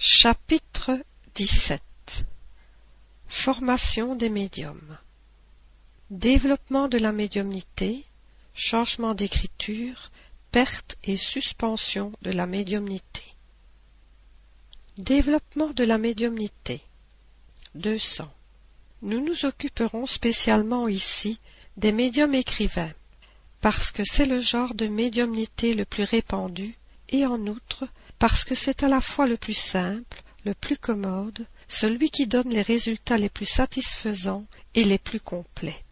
Chapitre XVII Formation des médiums Développement de la médiumnité, changement d'écriture, perte et suspension de la médiumnité. Développement de la médiumnité 200. Nous nous occuperons spécialement ici des médiums écrivains, parce que c'est le genre de médiumnité le plus répandu et en outre parce que c'est à la fois le plus simple, le plus commode, celui qui donne les résultats les plus satisfaisants et les plus complets.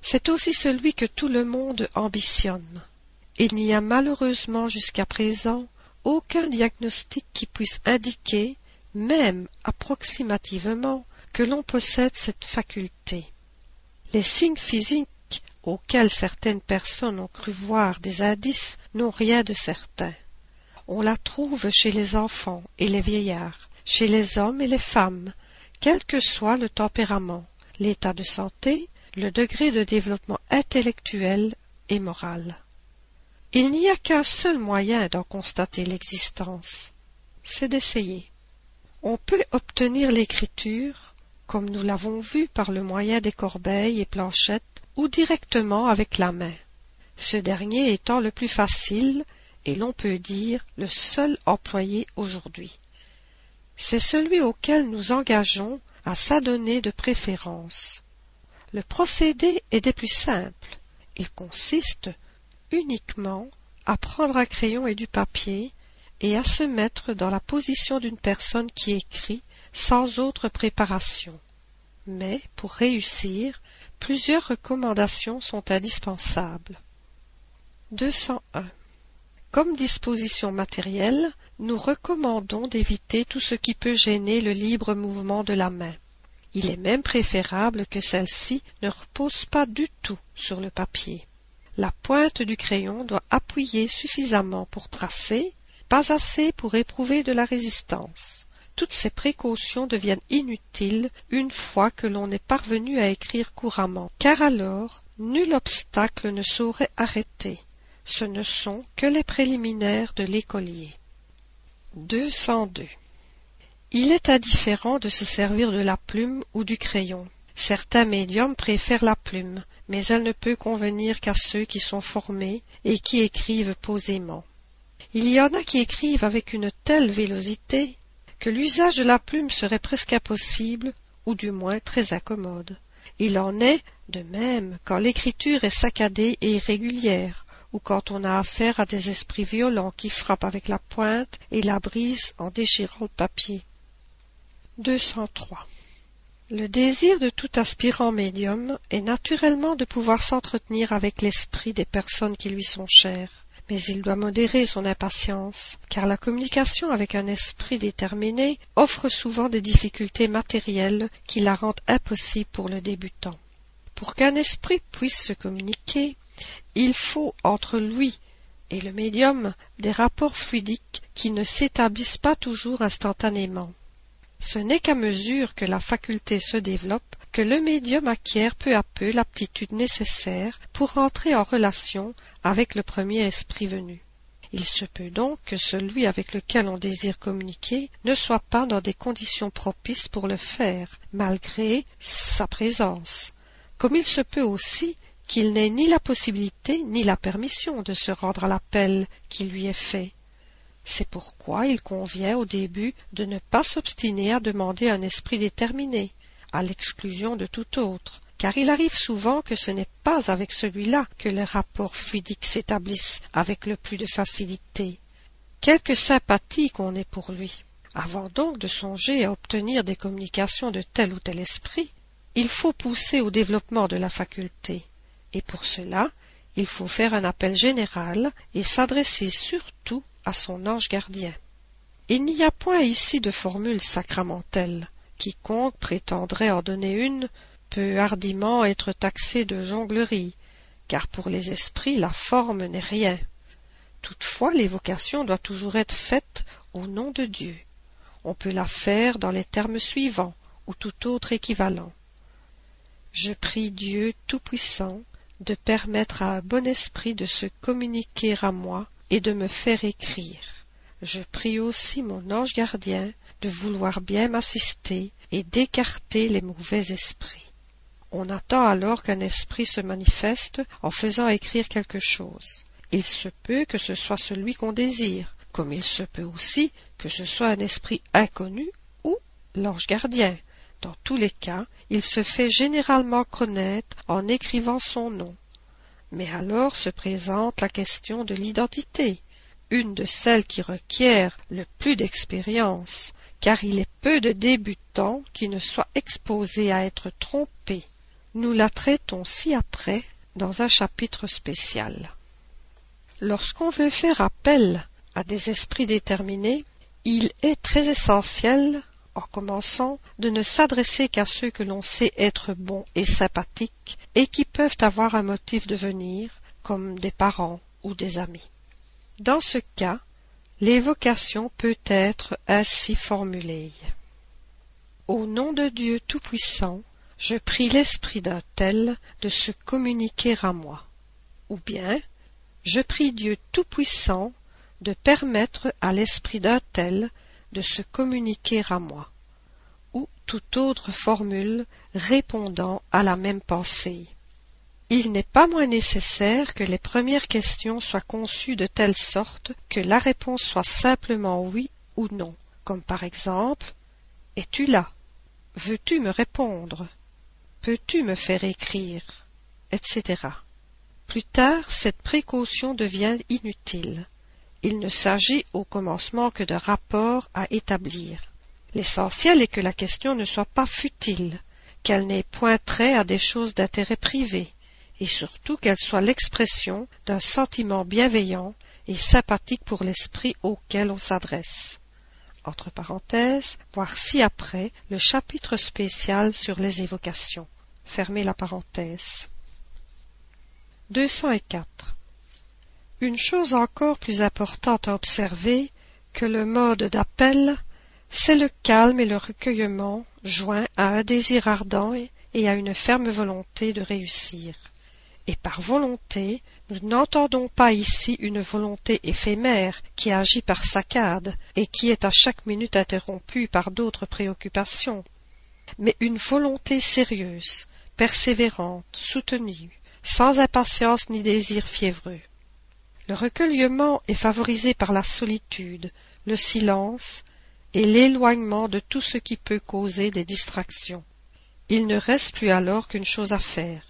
C'est aussi celui que tout le monde ambitionne. Il n'y a malheureusement jusqu'à présent aucun diagnostic qui puisse indiquer, même approximativement, que l'on possède cette faculté. Les signes physiques auxquels certaines personnes ont cru voir des indices n'ont rien de certain on la trouve chez les enfants et les vieillards, chez les hommes et les femmes, quel que soit le tempérament, l'état de santé, le degré de développement intellectuel et moral. Il n'y a qu'un seul moyen d'en constater l'existence, c'est d'essayer. On peut obtenir l'écriture, comme nous l'avons vu par le moyen des corbeilles et planchettes, ou directement avec la main, ce dernier étant le plus facile et l'on peut dire le seul employé aujourd'hui. C'est celui auquel nous engageons à s'adonner de préférence. Le procédé est des plus simples. Il consiste uniquement à prendre un crayon et du papier et à se mettre dans la position d'une personne qui écrit sans autre préparation. Mais pour réussir, plusieurs recommandations sont indispensables. 201. Comme disposition matérielle, nous recommandons d'éviter tout ce qui peut gêner le libre mouvement de la main. Il est même préférable que celle-ci ne repose pas du tout sur le papier. La pointe du crayon doit appuyer suffisamment pour tracer, pas assez pour éprouver de la résistance. Toutes ces précautions deviennent inutiles une fois que l'on est parvenu à écrire couramment, car alors nul obstacle ne saurait arrêter ce ne sont que les préliminaires de l'écolier. 202. Il est indifférent de se servir de la plume ou du crayon. Certains médiums préfèrent la plume, mais elle ne peut convenir qu'à ceux qui sont formés et qui écrivent posément. Il y en a qui écrivent avec une telle vélocité que l'usage de la plume serait presque impossible, ou du moins très incommode. Il en est de même quand l'écriture est saccadée et irrégulière, ou quand on a affaire à des esprits violents qui frappent avec la pointe et la brisent en déchirant le papier. 203. Le désir de tout aspirant médium est naturellement de pouvoir s'entretenir avec l'esprit des personnes qui lui sont chères, mais il doit modérer son impatience, car la communication avec un esprit déterminé offre souvent des difficultés matérielles qui la rendent impossible pour le débutant. Pour qu'un esprit puisse se communiquer, il faut entre lui et le médium des rapports fluidiques qui ne s'établissent pas toujours instantanément. Ce n'est qu'à mesure que la faculté se développe que le médium acquiert peu à peu l'aptitude nécessaire pour entrer en relation avec le premier esprit venu. Il se peut donc que celui avec lequel on désire communiquer ne soit pas dans des conditions propices pour le faire, malgré sa présence, comme il se peut aussi qu'il n'ait ni la possibilité ni la permission de se rendre à l'appel qui lui est fait. C'est pourquoi il convient au début de ne pas s'obstiner à demander un esprit déterminé, à l'exclusion de tout autre, car il arrive souvent que ce n'est pas avec celui-là que les rapports fluidiques s'établissent avec le plus de facilité. Quelque sympathie qu'on ait pour lui. Avant donc de songer à obtenir des communications de tel ou tel esprit, il faut pousser au développement de la faculté et pour cela il faut faire un appel général et s'adresser surtout à son ange gardien. Il n'y a point ici de formule sacramentelle. Quiconque prétendrait en donner une peut hardiment être taxé de jonglerie, car pour les esprits la forme n'est rien. Toutefois l'évocation doit toujours être faite au nom de Dieu. On peut la faire dans les termes suivants, ou tout autre équivalent. Je prie Dieu Tout-Puissant de permettre à un bon esprit de se communiquer à moi et de me faire écrire. Je prie aussi mon ange gardien de vouloir bien m'assister et d'écarter les mauvais esprits. On attend alors qu'un esprit se manifeste en faisant écrire quelque chose. Il se peut que ce soit celui qu'on désire, comme il se peut aussi que ce soit un esprit inconnu ou l'ange gardien. Dans tous les cas, il se fait généralement connaître en écrivant son nom. Mais alors se présente la question de l'identité, une de celles qui requièrent le plus d'expérience, car il est peu de débutants qui ne soient exposés à être trompés. Nous la traitons ci-après dans un chapitre spécial. Lorsqu'on veut faire appel à des esprits déterminés, il est très essentiel, en commençant, de ne s'adresser qu'à ceux que l'on sait être bons et sympathiques et qui peuvent avoir un motif de venir, comme des parents ou des amis. Dans ce cas, l'évocation peut être ainsi formulée. Au nom de Dieu Tout-Puissant, je prie l'esprit d'un tel de se communiquer à moi. Ou bien, je prie Dieu Tout-Puissant de permettre à l'esprit d'un tel de se communiquer à moi, ou toute autre formule répondant à la même pensée. Il n'est pas moins nécessaire que les premières questions soient conçues de telle sorte que la réponse soit simplement oui ou non, comme par exemple Es-tu là? Veux-tu me répondre? Peux-tu me faire écrire etc. Plus tard, cette précaution devient inutile. Il ne s'agit au commencement que de rapports à établir. L'essentiel est que la question ne soit pas futile, qu'elle n'ait point trait à des choses d'intérêt privé, et surtout qu'elle soit l'expression d'un sentiment bienveillant et sympathique pour l'esprit auquel on s'adresse. Entre parenthèses, voir ci-après le chapitre spécial sur les évocations. Fermez la parenthèse. 204. Une chose encore plus importante à observer que le mode d'appel, c'est le calme et le recueillement joints à un désir ardent et à une ferme volonté de réussir. Et par volonté, nous n'entendons pas ici une volonté éphémère qui agit par saccades et qui est à chaque minute interrompue par d'autres préoccupations, mais une volonté sérieuse, persévérante, soutenue, sans impatience ni désir fiévreux. Le recueillement est favorisé par la solitude, le silence et l'éloignement de tout ce qui peut causer des distractions. Il ne reste plus alors qu'une chose à faire,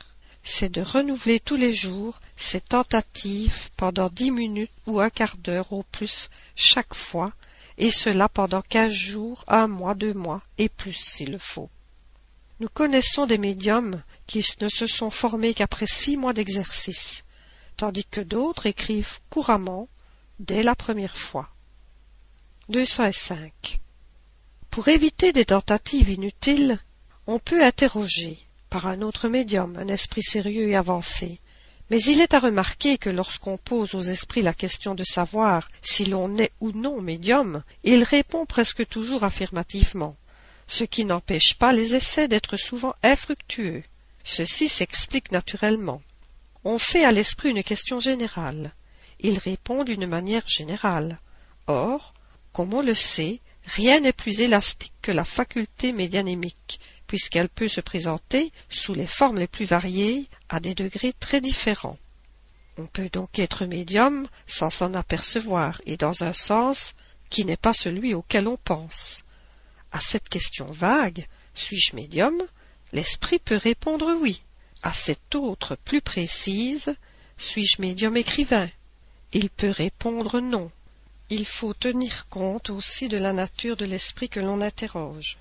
c'est de renouveler tous les jours ces tentatives pendant dix minutes ou un quart d'heure au plus chaque fois, et cela pendant quinze jours, un mois, deux mois, et plus s'il le faut. Nous connaissons des médiums qui ne se sont formés qu'après six mois d'exercice, tandis que d'autres écrivent couramment dès la première fois. 205. Pour éviter des tentatives inutiles, on peut interroger, par un autre médium, un esprit sérieux et avancé, mais il est à remarquer que lorsqu'on pose aux esprits la question de savoir si l'on est ou non médium, il répond presque toujours affirmativement, ce qui n'empêche pas les essais d'être souvent infructueux. Ceci s'explique naturellement. On fait à l'esprit une question générale. Il répond d'une manière générale. Or, comme on le sait, rien n'est plus élastique que la faculté médianémique, puisqu'elle peut se présenter sous les formes les plus variées à des degrés très différents. On peut donc être médium sans s'en apercevoir et dans un sens qui n'est pas celui auquel on pense. À cette question vague, suis-je médium? L'esprit peut répondre oui, à cette autre plus précise, suis-je médium écrivain? Il peut répondre non. Il faut tenir compte aussi de la nature de l'esprit que l'on interroge.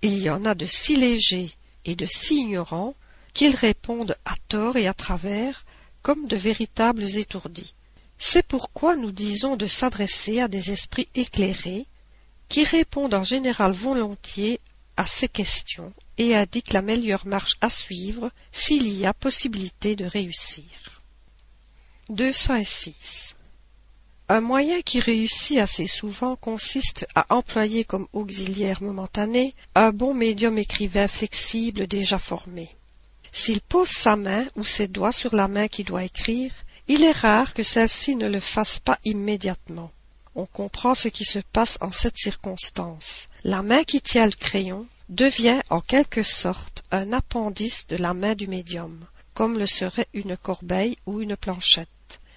Il y en a de si légers et de si ignorants qu'ils répondent à tort et à travers comme de véritables étourdis. C'est pourquoi nous disons de s'adresser à des esprits éclairés qui répondent en général volontiers à ces questions et indique la meilleure marche à suivre s'il y a possibilité de réussir. 206. Un moyen qui réussit assez souvent consiste à employer comme auxiliaire momentané un bon médium écrivain flexible déjà formé. S'il pose sa main ou ses doigts sur la main qui doit écrire, il est rare que celle-ci ne le fasse pas immédiatement. on comprend ce qui se passe en cette circonstance. La main qui tient le crayon devient en quelque sorte un appendice de la main du médium, comme le serait une corbeille ou une planchette.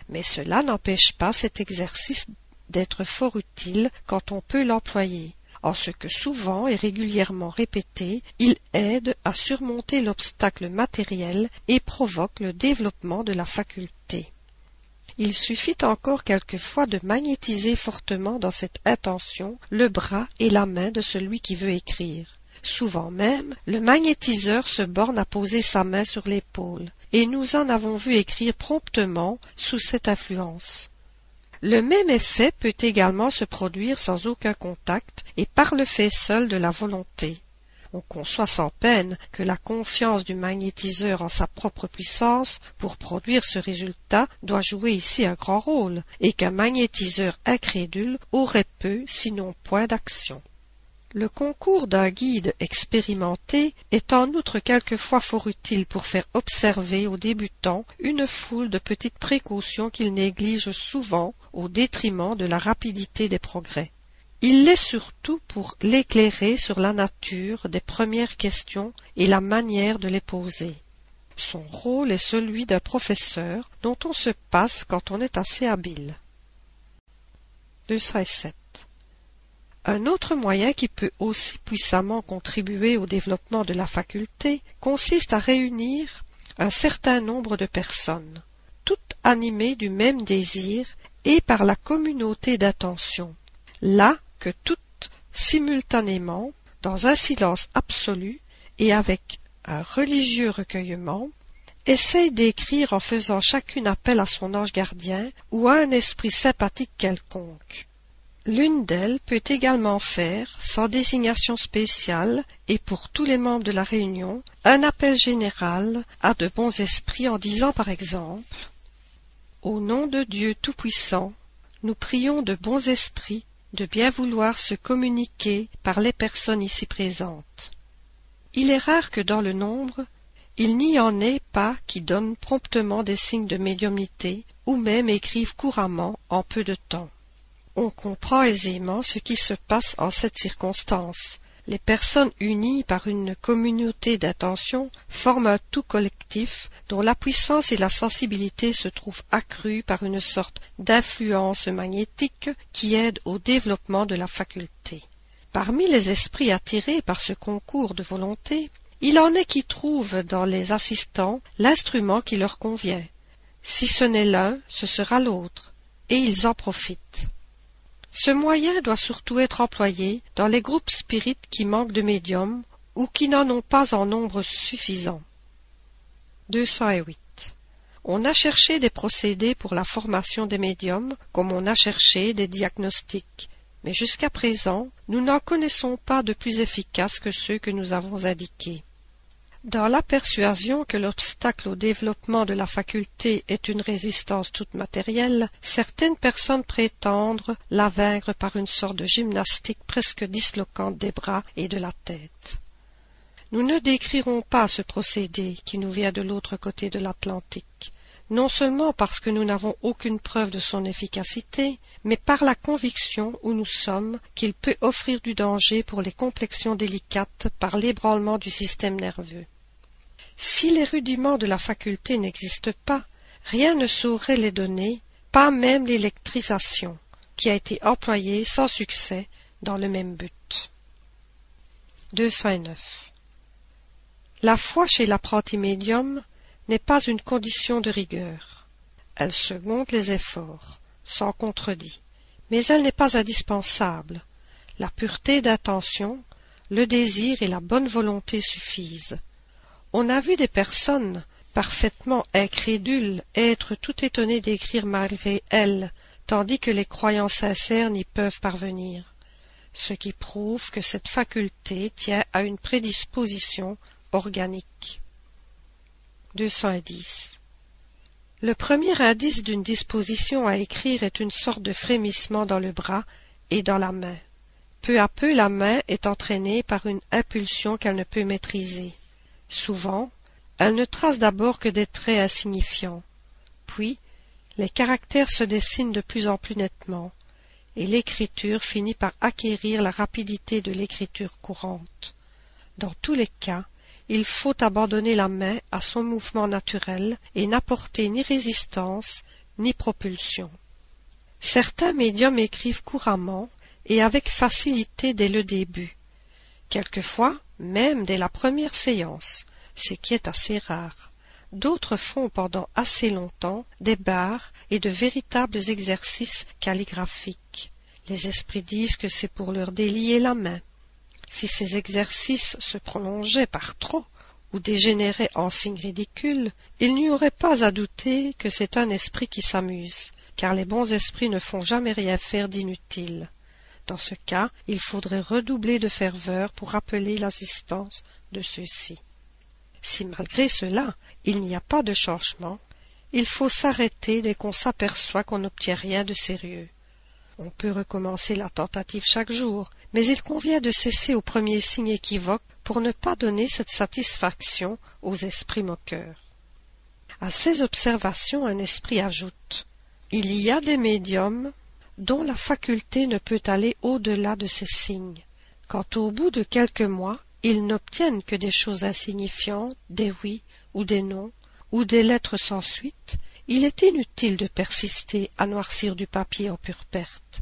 Mais cela n'empêche pas cet exercice d'être fort utile quand on peut l'employer, en ce que souvent et régulièrement répété, il aide à surmonter l'obstacle matériel et provoque le développement de la faculté. Il suffit encore quelquefois de magnétiser fortement dans cette intention le bras et la main de celui qui veut écrire. Souvent même, le magnétiseur se borne à poser sa main sur l'épaule, et nous en avons vu écrire promptement sous cette influence. Le même effet peut également se produire sans aucun contact et par le fait seul de la volonté. On conçoit sans peine que la confiance du magnétiseur en sa propre puissance pour produire ce résultat doit jouer ici un grand rôle, et qu'un magnétiseur incrédule aurait peu, sinon point d'action. Le concours d'un guide expérimenté est en outre quelquefois fort utile pour faire observer aux débutants une foule de petites précautions qu'ils négligent souvent au détriment de la rapidité des progrès. Il l'est surtout pour l'éclairer sur la nature des premières questions et la manière de les poser. Son rôle est celui d'un professeur dont on se passe quand on est assez habile. Un autre moyen qui peut aussi puissamment contribuer au développement de la faculté consiste à réunir un certain nombre de personnes, toutes animées du même désir et par la communauté d'attention. Là, que toutes simultanément, dans un silence absolu et avec un religieux recueillement, essayent d'écrire en faisant chacune appel à son ange gardien ou à un esprit sympathique quelconque. L'une d'elles peut également faire, sans désignation spéciale et pour tous les membres de la réunion, un appel général à de bons esprits en disant par exemple Au nom de Dieu Tout-Puissant, nous prions de bons esprits de bien vouloir se communiquer par les personnes ici présentes. Il est rare que dans le nombre, il n'y en ait pas qui donnent promptement des signes de médiumnité ou même écrivent couramment en peu de temps. On comprend aisément ce qui se passe en cette circonstance, les personnes unies par une communauté d'attention forment un tout collectif dont la puissance et la sensibilité se trouvent accrues par une sorte d'influence magnétique qui aide au développement de la faculté. Parmi les esprits attirés par ce concours de volonté, il en est qui trouvent dans les assistants l'instrument qui leur convient. Si ce n'est l'un, ce sera l'autre, et ils en profitent. Ce moyen doit surtout être employé dans les groupes spirites qui manquent de médiums ou qui n'en ont pas en nombre suffisant. 208. On a cherché des procédés pour la formation des médiums comme on a cherché des diagnostics, mais jusqu'à présent nous n'en connaissons pas de plus efficaces que ceux que nous avons indiqués. Dans la persuasion que l'obstacle au développement de la faculté est une résistance toute matérielle, certaines personnes prétendent la vaincre par une sorte de gymnastique presque dislocante des bras et de la tête. Nous ne décrirons pas ce procédé qui nous vient de l'autre côté de l'Atlantique, non seulement parce que nous n'avons aucune preuve de son efficacité, mais par la conviction où nous sommes qu'il peut offrir du danger pour les complexions délicates par l'ébranlement du système nerveux. Si les rudiments de la faculté n'existent pas, rien ne saurait les donner, pas même l'électrisation, qui a été employée sans succès dans le même but. 209. La foi chez l'apprenti médium n'est pas une condition de rigueur. Elle seconde les efforts, sans contredit, mais elle n'est pas indispensable. La pureté d'intention, le désir et la bonne volonté suffisent. On a vu des personnes parfaitement incrédules être tout étonnées d'écrire malgré elles, tandis que les croyants sincères n'y peuvent parvenir, ce qui prouve que cette faculté tient à une prédisposition organique. 210. Le premier indice d'une disposition à écrire est une sorte de frémissement dans le bras et dans la main. Peu à peu la main est entraînée par une impulsion qu'elle ne peut maîtriser. Souvent, elle ne trace d'abord que des traits insignifiants. Puis, les caractères se dessinent de plus en plus nettement, et l'écriture finit par acquérir la rapidité de l'écriture courante. Dans tous les cas, il faut abandonner la main à son mouvement naturel et n'apporter ni résistance ni propulsion. Certains médiums écrivent couramment et avec facilité dès le début, quelquefois même dès la première séance, ce qui est assez rare. D'autres font pendant assez longtemps des barres et de véritables exercices calligraphiques. Les esprits disent que c'est pour leur délier la main. Si ces exercices se prolongeaient par trop ou dégénéraient en signes ridicules, il n'y aurait pas à douter que c'est un esprit qui s'amuse, car les bons esprits ne font jamais rien faire d'inutile. Dans ce cas, il faudrait redoubler de ferveur pour rappeler l'assistance de ceux-ci. Si malgré cela il n'y a pas de changement, il faut s'arrêter dès qu'on s'aperçoit qu'on n'obtient rien de sérieux. On peut recommencer la tentative chaque jour, mais il convient de cesser au premier signe équivoque pour ne pas donner cette satisfaction aux esprits moqueurs. À ces observations, un esprit ajoute Il y a des médiums dont la faculté ne peut aller au-delà de ces signes. Quand au bout de quelques mois, ils n'obtiennent que des choses insignifiantes, des oui ou des non, ou des lettres sans suite, il est inutile de persister à noircir du papier en pure perte.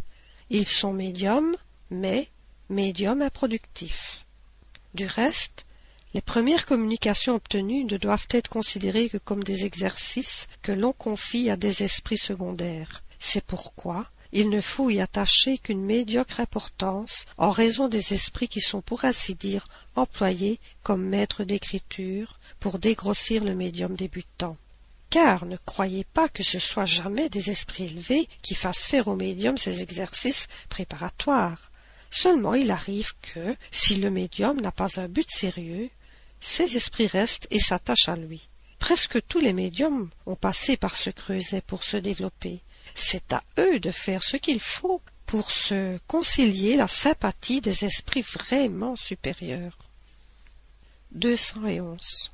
Ils sont médiums, mais médiums improductifs. Du reste, les premières communications obtenues ne doivent être considérées que comme des exercices que l'on confie à des esprits secondaires. C'est pourquoi il ne faut y attacher qu'une médiocre importance en raison des esprits qui sont pour ainsi dire employés comme maîtres d'écriture pour dégrossir le médium débutant. Car ne croyez pas que ce soit jamais des esprits élevés qui fassent faire au médium ces exercices préparatoires. Seulement il arrive que, si le médium n'a pas un but sérieux, ces esprits restent et s'attachent à lui. Presque tous les médiums ont passé par ce creuset pour se développer, c'est à eux de faire ce qu'il faut pour se concilier la sympathie des esprits vraiment supérieurs. 211.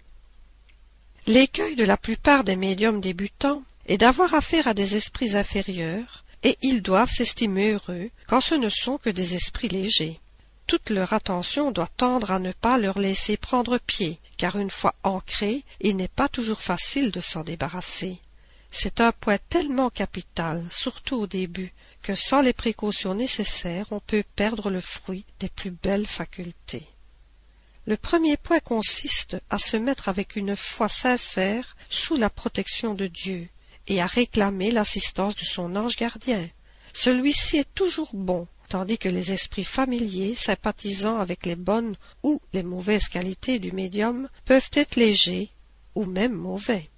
L'écueil de la plupart des médiums débutants est d'avoir affaire à des esprits inférieurs, et ils doivent s'estimer heureux quand ce ne sont que des esprits légers. Toute leur attention doit tendre à ne pas leur laisser prendre pied, car une fois ancrés, il n'est pas toujours facile de s'en débarrasser. C'est un point tellement capital, surtout au début, que sans les précautions nécessaires on peut perdre le fruit des plus belles facultés. Le premier point consiste à se mettre avec une foi sincère sous la protection de Dieu et à réclamer l'assistance de son ange gardien. Celui-ci est toujours bon, tandis que les esprits familiers sympathisant avec les bonnes ou les mauvaises qualités du médium peuvent être légers ou même mauvais.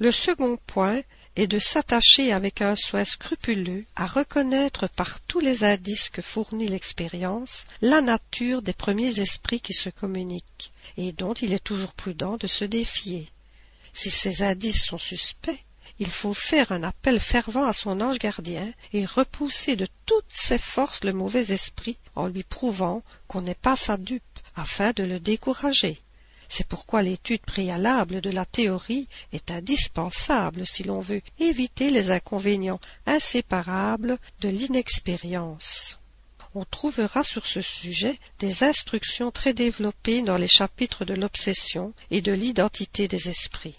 Le second point est de s'attacher avec un soin scrupuleux à reconnaître par tous les indices que fournit l'expérience la nature des premiers esprits qui se communiquent, et dont il est toujours prudent de se défier. Si ces indices sont suspects, il faut faire un appel fervent à son ange gardien et repousser de toutes ses forces le mauvais esprit en lui prouvant qu'on n'est pas sa dupe, afin de le décourager. C'est pourquoi l'étude préalable de la théorie est indispensable si l'on veut éviter les inconvénients inséparables de l'inexpérience. On trouvera sur ce sujet des instructions très développées dans les chapitres de l'obsession et de l'identité des esprits.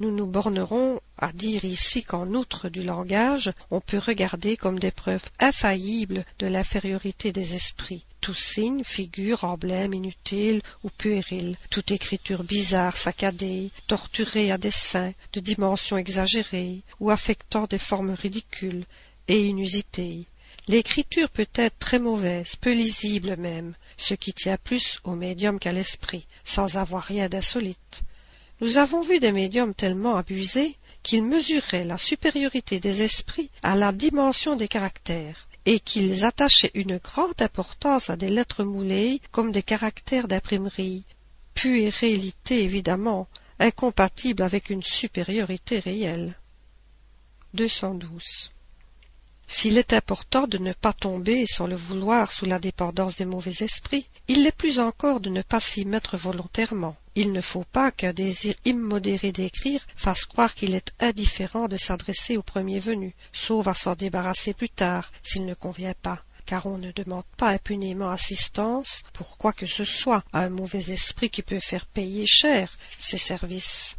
Nous nous bornerons à dire ici qu'en outre du langage, on peut regarder comme des preuves infaillibles de l'infériorité des esprits tout signe, figure, emblème inutile ou puéril, toute écriture bizarre, saccadée, torturée à dessein, de dimensions exagérées, ou affectant des formes ridicules et inusitées. L'écriture peut être très mauvaise, peu lisible même, ce qui tient plus au médium qu'à l'esprit, sans avoir rien d'insolite. Nous avons vu des médiums tellement abusés qu'ils mesuraient la supériorité des esprits à la dimension des caractères, et qu'ils attachaient une grande importance à des lettres moulées comme des caractères d'imprimerie. Puérilité évidemment, incompatible avec une supériorité réelle. 212. S'il est important de ne pas tomber sans le vouloir sous la dépendance des mauvais esprits, il l'est plus encore de ne pas s'y mettre volontairement. Il ne faut pas qu'un désir immodéré d'écrire fasse croire qu'il est indifférent de s'adresser au premier venu, sauf à s'en débarrasser plus tard, s'il ne convient pas. Car on ne demande pas impunément assistance pour quoi que ce soit. À un mauvais esprit qui peut faire payer cher ses services.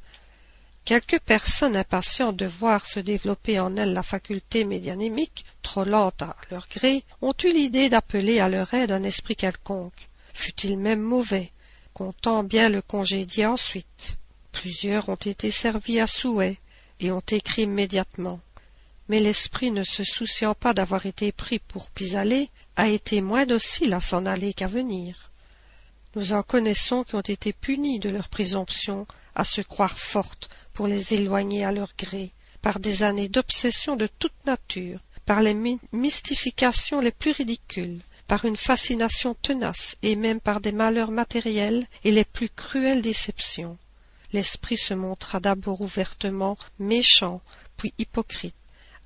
Quelques personnes impatientes de voir se développer en elles la faculté médianémique, trop lente à leur gré, ont eu l'idée d'appeler à leur aide un esprit quelconque, fût-il même mauvais, comptant bien le congédier ensuite. Plusieurs ont été servis à souhait et ont écrit immédiatement. Mais l'esprit, ne se souciant pas d'avoir été pris pour pis-aller, a été moins docile à s'en aller qu'à venir. Nous en connaissons qui ont été punis de leur présomption à se croire fortes pour les éloigner à leur gré, par des années d'obsession de toute nature, par les mystifications les plus ridicules, par une fascination tenace et même par des malheurs matériels et les plus cruelles déceptions. L'esprit se montra d'abord ouvertement méchant, puis hypocrite,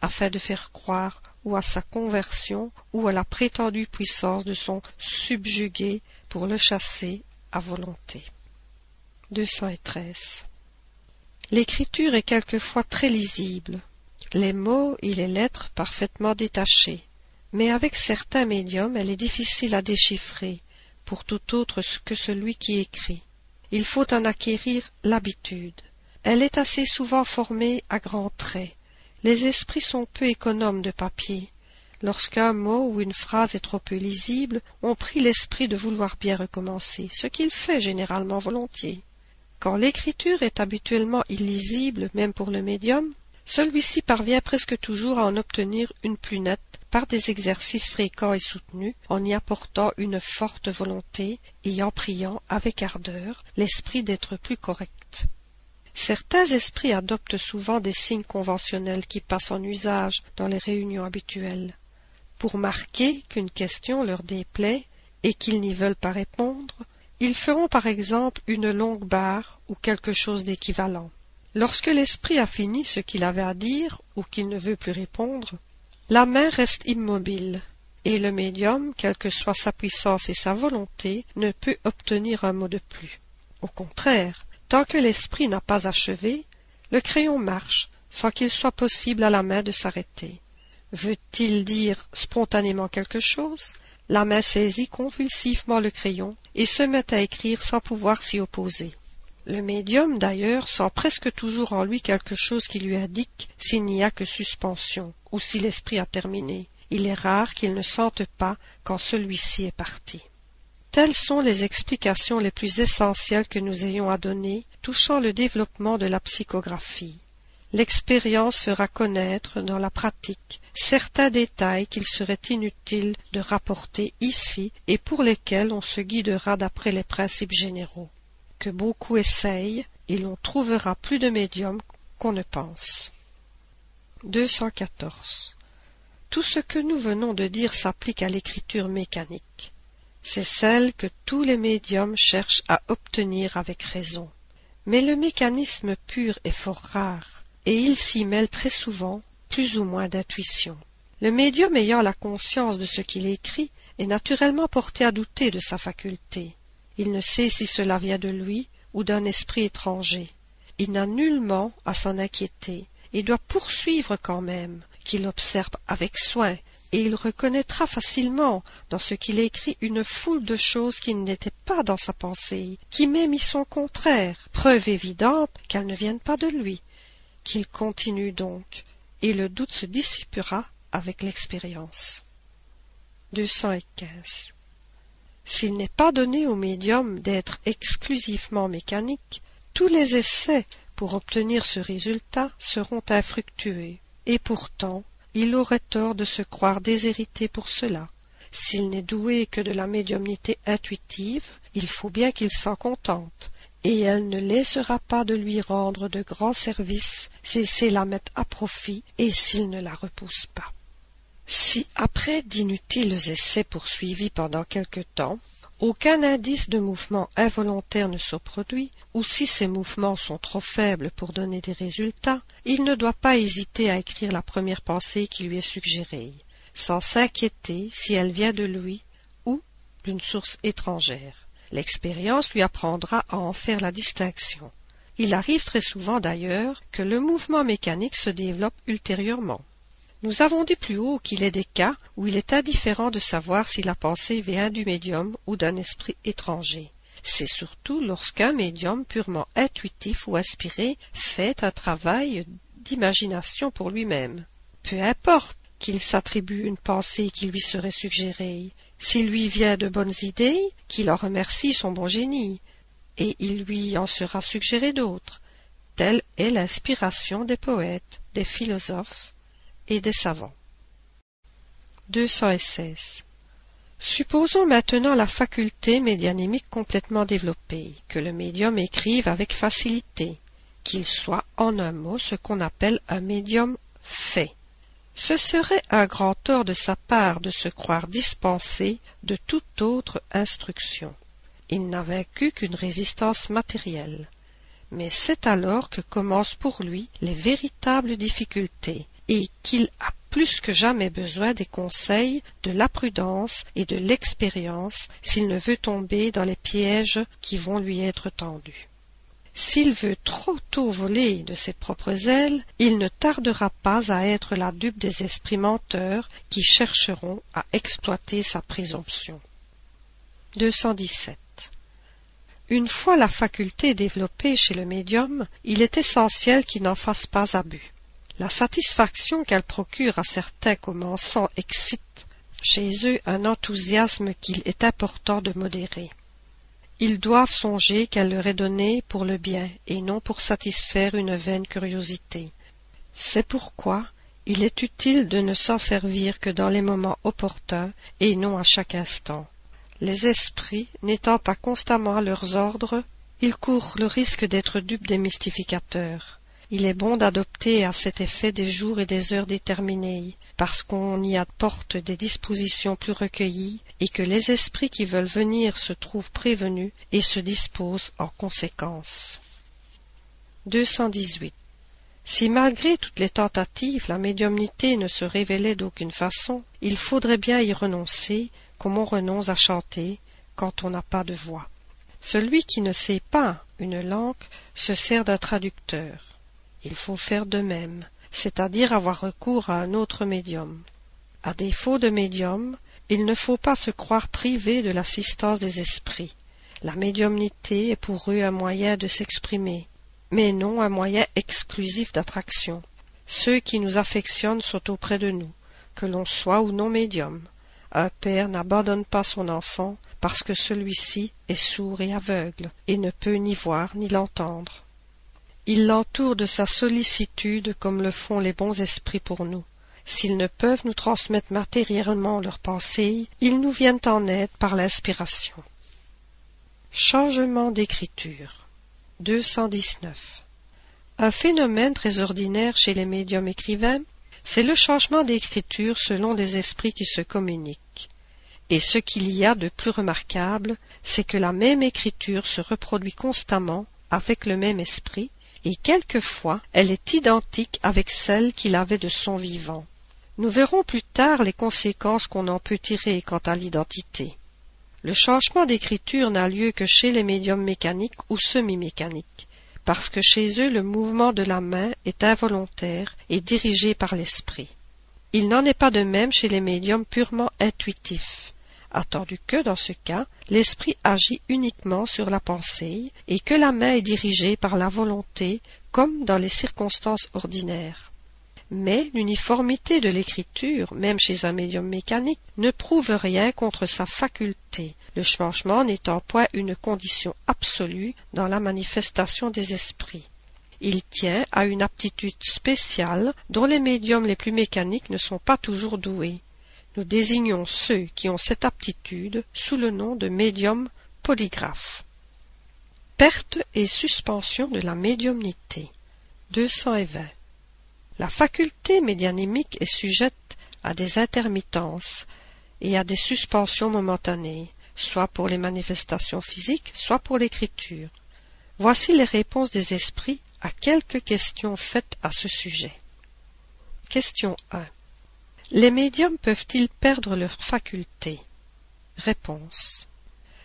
afin de faire croire ou à sa conversion ou à la prétendue puissance de son subjugué pour le chasser à volonté. L'écriture est quelquefois très lisible, les mots et les lettres parfaitement détachés, mais avec certains médiums elle est difficile à déchiffrer pour tout autre que celui qui écrit. Il faut en acquérir l'habitude. Elle est assez souvent formée à grands traits. Les esprits sont peu économes de papier. Lorsqu'un mot ou une phrase est trop peu lisible, on prie l'esprit de vouloir bien recommencer, ce qu'il fait généralement volontiers. Quand l'écriture est habituellement illisible, même pour le médium, celui-ci parvient presque toujours à en obtenir une plus nette par des exercices fréquents et soutenus, en y apportant une forte volonté et en priant avec ardeur l'esprit d'être plus correct. Certains esprits adoptent souvent des signes conventionnels qui passent en usage dans les réunions habituelles. Pour marquer qu'une question leur déplaît et qu'ils n'y veulent pas répondre, ils feront par exemple une longue barre ou quelque chose d'équivalent. Lorsque l'esprit a fini ce qu'il avait à dire ou qu'il ne veut plus répondre, la main reste immobile, et le médium, quelle que soit sa puissance et sa volonté, ne peut obtenir un mot de plus. Au contraire, tant que l'esprit n'a pas achevé, le crayon marche sans qu'il soit possible à la main de s'arrêter. Veut-il dire spontanément quelque chose? La main saisit convulsivement le crayon et se met à écrire sans pouvoir s'y opposer. Le médium, d'ailleurs, sent presque toujours en lui quelque chose qui lui indique s'il n'y a que suspension, ou si l'esprit a terminé. Il est rare qu'il ne sente pas quand celui-ci est parti. Telles sont les explications les plus essentielles que nous ayons à donner touchant le développement de la psychographie l'expérience fera connaître dans la pratique certains détails qu'il serait inutile de rapporter ici et pour lesquels on se guidera d'après les principes généraux. Que beaucoup essayent, et l'on trouvera plus de médiums qu'on ne pense. 214. Tout ce que nous venons de dire s'applique à l'écriture mécanique. C'est celle que tous les médiums cherchent à obtenir avec raison. Mais le mécanisme pur est fort rare et il s'y mêle très souvent plus ou moins d'intuition. Le médium ayant la conscience de ce qu'il écrit est naturellement porté à douter de sa faculté. Il ne sait si cela vient de lui ou d'un esprit étranger. Il n'a nullement à s'en inquiéter et doit poursuivre quand même, qu'il observe avec soin, et il reconnaîtra facilement dans ce qu'il écrit une foule de choses qui n'étaient pas dans sa pensée, qui même y sont contraires, preuve évidente qu'elles ne viennent pas de lui, qu'il continue donc, et le doute se dissipera avec l'expérience. S'il n'est pas donné au médium d'être exclusivement mécanique, tous les essais pour obtenir ce résultat seront infructueux, et pourtant il aurait tort de se croire déshérité pour cela. S'il n'est doué que de la médiumnité intuitive, il faut bien qu'il s'en contente, et elle ne laissera pas de lui rendre de grands services s'il sait la mettre à profit et s'il ne la repousse pas. Si, après d'inutiles essais poursuivis pendant quelque temps, aucun indice de mouvement involontaire ne se produit, ou si ses mouvements sont trop faibles pour donner des résultats, il ne doit pas hésiter à écrire la première pensée qui lui est suggérée, sans s'inquiéter si elle vient de lui ou d'une source étrangère. L'expérience lui apprendra à en faire la distinction. Il arrive très souvent d'ailleurs que le mouvement mécanique se développe ultérieurement. Nous avons dit plus haut qu'il est des cas où il est indifférent de savoir si la pensée vient du médium ou d'un esprit étranger. C'est surtout lorsqu'un médium purement intuitif ou inspiré fait un travail d'imagination pour lui-même. Peu importe qu'il s'attribue une pensée qui lui serait suggérée, s'il lui vient de bonnes idées, qu'il en remercie son bon génie, et il lui en sera suggéré d'autres. Telle est l'inspiration des poètes, des philosophes et des savants. 216. Supposons maintenant la faculté médianémique complètement développée, que le médium écrive avec facilité, qu'il soit en un mot ce qu'on appelle un médium fait. Ce serait un grand tort de sa part de se croire dispensé de toute autre instruction. Il n'a vaincu qu'une résistance matérielle. Mais c'est alors que commencent pour lui les véritables difficultés, et qu'il a plus que jamais besoin des conseils, de la prudence et de l'expérience s'il ne veut tomber dans les pièges qui vont lui être tendus. S'il veut trop tôt voler de ses propres ailes, il ne tardera pas à être la dupe des esprits menteurs qui chercheront à exploiter sa présomption. 217. Une fois la faculté développée chez le médium, il est essentiel qu'il n'en fasse pas abus. La satisfaction qu'elle procure à certains commençants excite chez eux un enthousiasme qu'il est important de modérer. Ils doivent songer qu'elle leur est donnée pour le bien et non pour satisfaire une vaine curiosité. C'est pourquoi il est utile de ne s'en servir que dans les moments opportuns et non à chaque instant. Les esprits, n'étant pas constamment à leurs ordres, ils courent le risque d'être dupes des mystificateurs il est bon d'adopter à cet effet des jours et des heures déterminés, parce qu'on y apporte des dispositions plus recueillies, et que les esprits qui veulent venir se trouvent prévenus et se disposent en conséquence. 218. Si malgré toutes les tentatives la médiumnité ne se révélait d'aucune façon, il faudrait bien y renoncer, comme on renonce à chanter quand on n'a pas de voix. Celui qui ne sait pas une langue se sert d'un traducteur il faut faire de même, c'est-à-dire avoir recours à un autre médium. À défaut de médium, il ne faut pas se croire privé de l'assistance des esprits. La médiumnité est pour eux un moyen de s'exprimer, mais non un moyen exclusif d'attraction. Ceux qui nous affectionnent sont auprès de nous, que l'on soit ou non médium. Un père n'abandonne pas son enfant parce que celui-ci est sourd et aveugle, et ne peut ni voir ni l'entendre. Il l'entoure de sa sollicitude comme le font les bons esprits pour nous. S'ils ne peuvent nous transmettre matériellement leurs pensées, ils nous viennent en aide par l'inspiration. Changement d'écriture 219. Un phénomène très ordinaire chez les médiums écrivains, c'est le changement d'écriture selon des esprits qui se communiquent. Et ce qu'il y a de plus remarquable, c'est que la même écriture se reproduit constamment avec le même esprit, et quelquefois elle est identique avec celle qu'il avait de son vivant. Nous verrons plus tard les conséquences qu'on en peut tirer quant à l'identité. Le changement d'écriture n'a lieu que chez les médiums mécaniques ou semi-mécaniques, parce que chez eux le mouvement de la main est involontaire et dirigé par l'esprit. Il n'en est pas de même chez les médiums purement intuitifs attendu que, dans ce cas, l'esprit agit uniquement sur la pensée et que la main est dirigée par la volonté comme dans les circonstances ordinaires. Mais l'uniformité de l'écriture, même chez un médium mécanique, ne prouve rien contre sa faculté, le changement n'étant point une condition absolue dans la manifestation des esprits. Il tient à une aptitude spéciale dont les médiums les plus mécaniques ne sont pas toujours doués, nous désignons ceux qui ont cette aptitude sous le nom de médium polygraphe. Perte et suspension de la médiumnité. 220. La faculté médianémique est sujette à des intermittences et à des suspensions momentanées, soit pour les manifestations physiques, soit pour l'écriture. Voici les réponses des esprits à quelques questions faites à ce sujet. Question 1. Les médiums peuvent-ils perdre leurs facultés Réponse.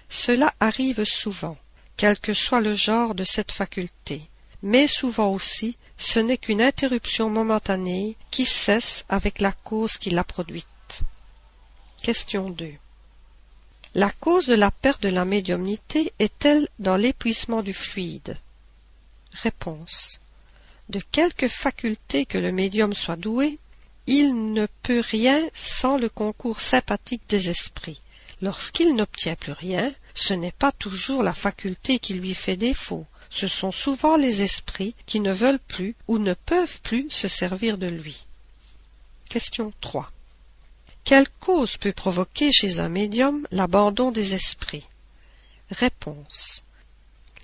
Cela arrive souvent, quel que soit le genre de cette faculté, mais souvent aussi ce n'est qu'une interruption momentanée qui cesse avec la cause qui l'a produite. Question 2. La cause de la perte de la médiumnité est-elle dans l'épuisement du fluide? Réponse. De quelque faculté que le médium soit doué, il ne peut rien sans le concours sympathique des esprits. Lorsqu'il n'obtient plus rien, ce n'est pas toujours la faculté qui lui fait défaut, ce sont souvent les esprits qui ne veulent plus ou ne peuvent plus se servir de lui. Question 3. Quelle cause peut provoquer chez un médium l'abandon des esprits? Réponse.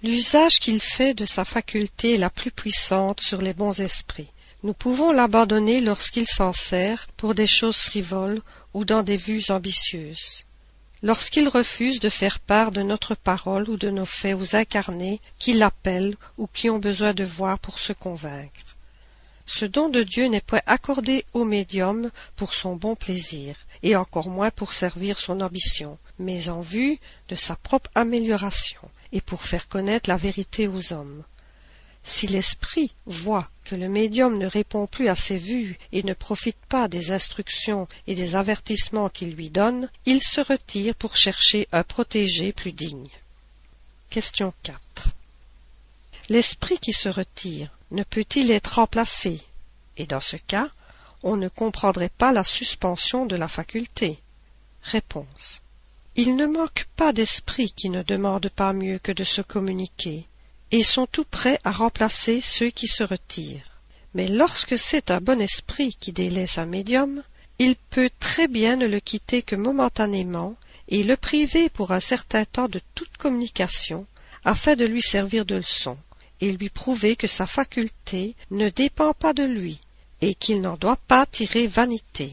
L'usage qu'il fait de sa faculté la plus puissante sur les bons esprits. Nous pouvons l'abandonner lorsqu'il s'en sert pour des choses frivoles ou dans des vues ambitieuses. Lorsqu'il refuse de faire part de notre parole ou de nos faits aux incarnés qui l'appellent ou qui ont besoin de voir pour se convaincre. Ce don de Dieu n'est point accordé au médium pour son bon plaisir, et encore moins pour servir son ambition, mais en vue de sa propre amélioration, et pour faire connaître la vérité aux hommes. Si l'esprit voit que le médium ne répond plus à ses vues et ne profite pas des instructions et des avertissements qu'il lui donne, il se retire pour chercher un protégé plus digne. Question 4. L'esprit qui se retire ne peut-il être remplacé? Et dans ce cas, on ne comprendrait pas la suspension de la faculté. Réponse. Il ne manque pas d'esprits qui ne demandent pas mieux que de se communiquer, et sont tout prêts à remplacer ceux qui se retirent. Mais lorsque c'est un bon esprit qui délaisse un médium, il peut très bien ne le quitter que momentanément et le priver pour un certain temps de toute communication afin de lui servir de leçon et lui prouver que sa faculté ne dépend pas de lui et qu'il n'en doit pas tirer vanité.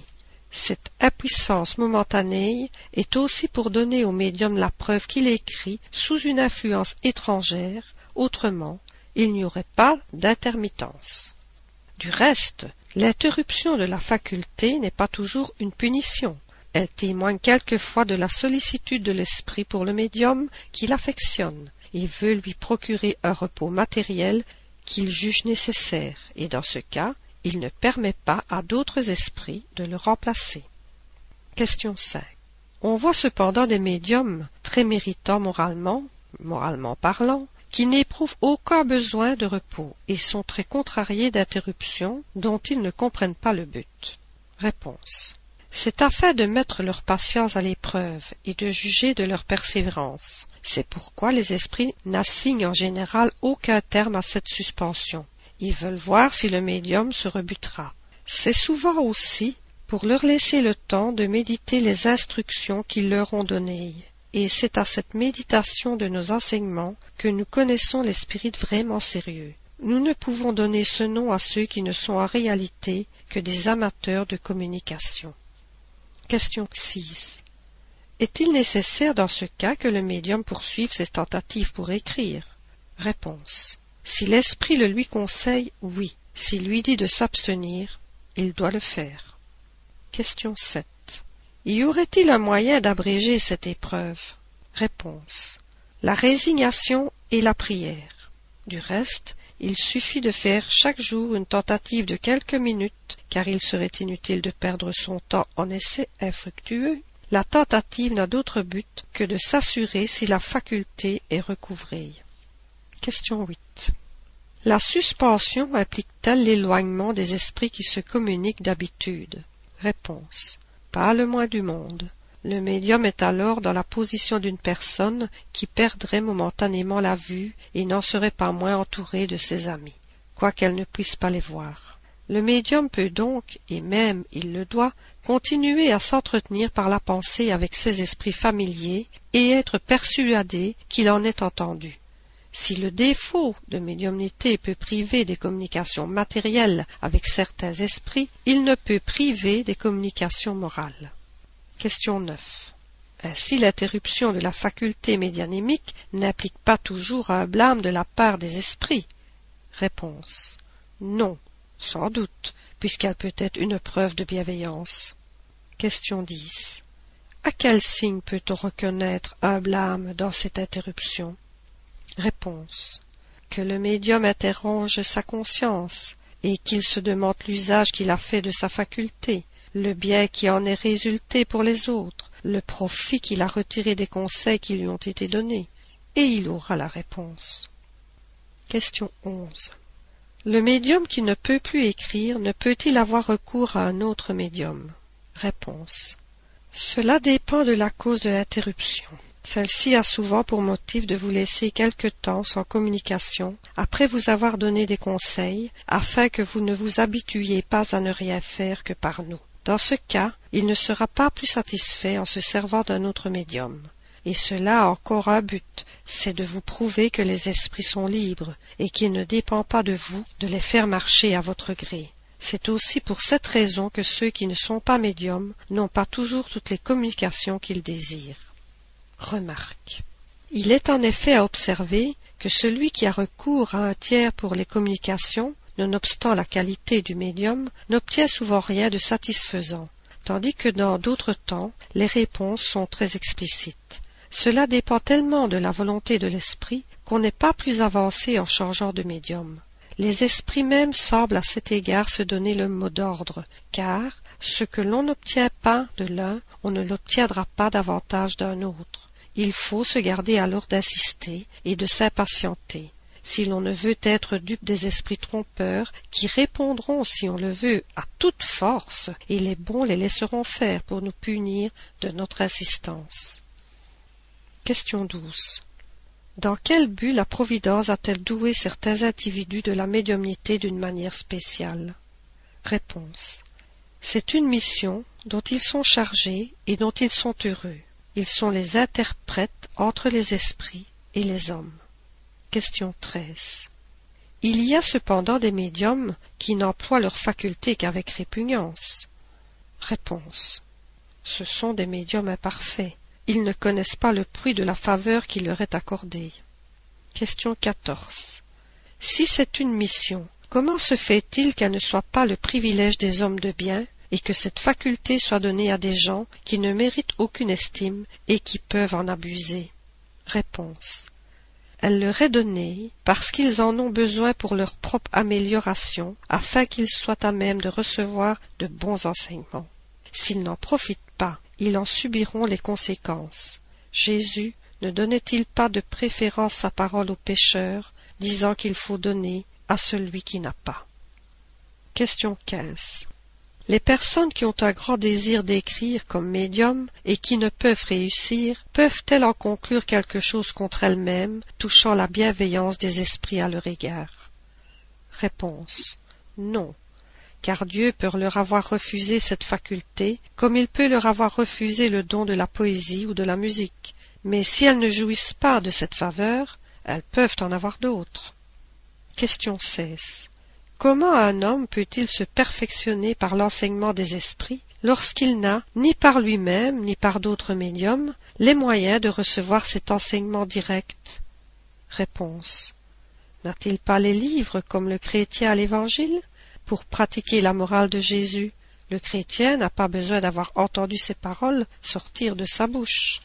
Cette impuissance momentanée est aussi pour donner au médium la preuve qu'il écrit sous une influence étrangère, autrement il n'y aurait pas d'intermittence. Du reste, l'interruption de la faculté n'est pas toujours une punition. Elle témoigne quelquefois de la sollicitude de l'esprit pour le médium qui l'affectionne, et veut lui procurer un repos matériel qu'il juge nécessaire, et dans ce cas, il ne permet pas à d'autres esprits de le remplacer. Question 5. On voit cependant des médiums très méritants moralement, moralement parlant, qui n'éprouvent aucun besoin de repos et sont très contrariés d'interruptions dont ils ne comprennent pas le but. Réponse. C'est afin de mettre leur patience à l'épreuve et de juger de leur persévérance. C'est pourquoi les esprits n'assignent en général aucun terme à cette suspension. Ils veulent voir si le médium se rebutera. C'est souvent aussi pour leur laisser le temps de méditer les instructions qu'ils leur ont données. Et c'est à cette méditation de nos enseignements que nous connaissons les spirites vraiment sérieux. Nous ne pouvons donner ce nom à ceux qui ne sont en réalité que des amateurs de communication. Question 6. Est-il nécessaire dans ce cas que le médium poursuive ses tentatives pour écrire? Réponse. Si l'esprit le lui conseille, oui. S'il lui dit de s'abstenir, il doit le faire. Question 7. Y aurait-il un moyen d'abréger cette épreuve? Réponse. La résignation et la prière. Du reste, il suffit de faire chaque jour une tentative de quelques minutes, car il serait inutile de perdre son temps en essais infructueux. La tentative n'a d'autre but que de s'assurer si la faculté est recouvrée. Question 8. La suspension implique-t-elle l'éloignement des esprits qui se communiquent d'habitude? Réponse. Le moins du monde. Le médium est alors dans la position d'une personne qui perdrait momentanément la vue et n'en serait pas moins entourée de ses amis, quoiqu'elle ne puisse pas les voir. Le médium peut donc, et même il le doit, continuer à s'entretenir par la pensée avec ses esprits familiers et être persuadé qu'il en est entendu. Si le défaut de médiumnité peut priver des communications matérielles avec certains esprits, il ne peut priver des communications morales. Question 9. Ainsi l'interruption de la faculté médianimique n'implique pas toujours un blâme de la part des esprits. Réponse. Non, sans doute, puisqu'elle peut être une preuve de bienveillance. Question 10. À quel signe peut-on reconnaître un blâme dans cette interruption? Réponse. Que le médium interroge sa conscience et qu'il se demande l'usage qu'il a fait de sa faculté, le bien qui en est résulté pour les autres, le profit qu'il a retiré des conseils qui lui ont été donnés, et il aura la réponse. Question 11. Le médium qui ne peut plus écrire ne peut-il avoir recours à un autre médium? Réponse. Cela dépend de la cause de l'interruption. Celle-ci a souvent pour motif de vous laisser quelque temps sans communication après vous avoir donné des conseils afin que vous ne vous habituiez pas à ne rien faire que par nous. Dans ce cas, il ne sera pas plus satisfait en se servant d'un autre médium. Et cela a encore un but, c'est de vous prouver que les esprits sont libres et qu'il ne dépend pas de vous de les faire marcher à votre gré. C'est aussi pour cette raison que ceux qui ne sont pas médiums n'ont pas toujours toutes les communications qu'ils désirent. Remarque. Il est en effet à observer que celui qui a recours à un tiers pour les communications nonobstant la qualité du médium, n'obtient souvent rien de satisfaisant, tandis que dans d'autres temps les réponses sont très explicites. Cela dépend tellement de la volonté de l'esprit qu'on n'est pas plus avancé en changeant de médium. Les esprits mêmes semblent à cet égard se donner le mot d'ordre, car ce que l'on n'obtient pas de l'un, on ne l'obtiendra pas davantage d'un autre. Il faut se garder alors d'insister et de s'impatienter si l'on ne veut être dupe des esprits trompeurs, qui répondront, si on le veut, à toute force, et les bons les laisseront faire pour nous punir de notre insistance. Question 12. Dans quel but la Providence a-t-elle doué certains individus de la médiumnité d'une manière spéciale? Réponse. C'est une mission dont ils sont chargés et dont ils sont heureux. Ils sont les interprètes entre les esprits et les hommes. Question 13. Il y a cependant des médiums qui n'emploient leurs facultés qu'avec répugnance. Réponse. Ce sont des médiums imparfaits. Ils ne connaissent pas le prix de la faveur qui leur est accordée. Question 14. Si c'est une mission, comment se fait-il qu'elle ne soit pas le privilège des hommes de bien et que cette faculté soit donnée à des gens qui ne méritent aucune estime et qui peuvent en abuser? Réponse elle leur est donnée parce qu'ils en ont besoin pour leur propre amélioration, afin qu'ils soient à même de recevoir de bons enseignements. S'ils n'en profitent ils en subiront les conséquences. Jésus ne donnait-il pas de préférence sa parole aux pécheurs, disant qu'il faut donner à celui qui n'a pas? Question 15. Les personnes qui ont un grand désir d'écrire comme médium et qui ne peuvent réussir, peuvent-elles en conclure quelque chose contre elles-mêmes, touchant la bienveillance des esprits à leur égard? Réponse. Non, car Dieu peut leur avoir refusé cette faculté, comme il peut leur avoir refusé le don de la poésie ou de la musique. Mais si elles ne jouissent pas de cette faveur, elles peuvent en avoir d'autres. Question 16. Comment un homme peut-il se perfectionner par l'enseignement des esprits lorsqu'il n'a, ni par lui-même, ni par d'autres médiums, les moyens de recevoir cet enseignement direct? Réponse. N'a-t-il pas les livres comme le chrétien à l'Évangile? Pour pratiquer la morale de Jésus, le chrétien n'a pas besoin d'avoir entendu ces paroles sortir de sa bouche.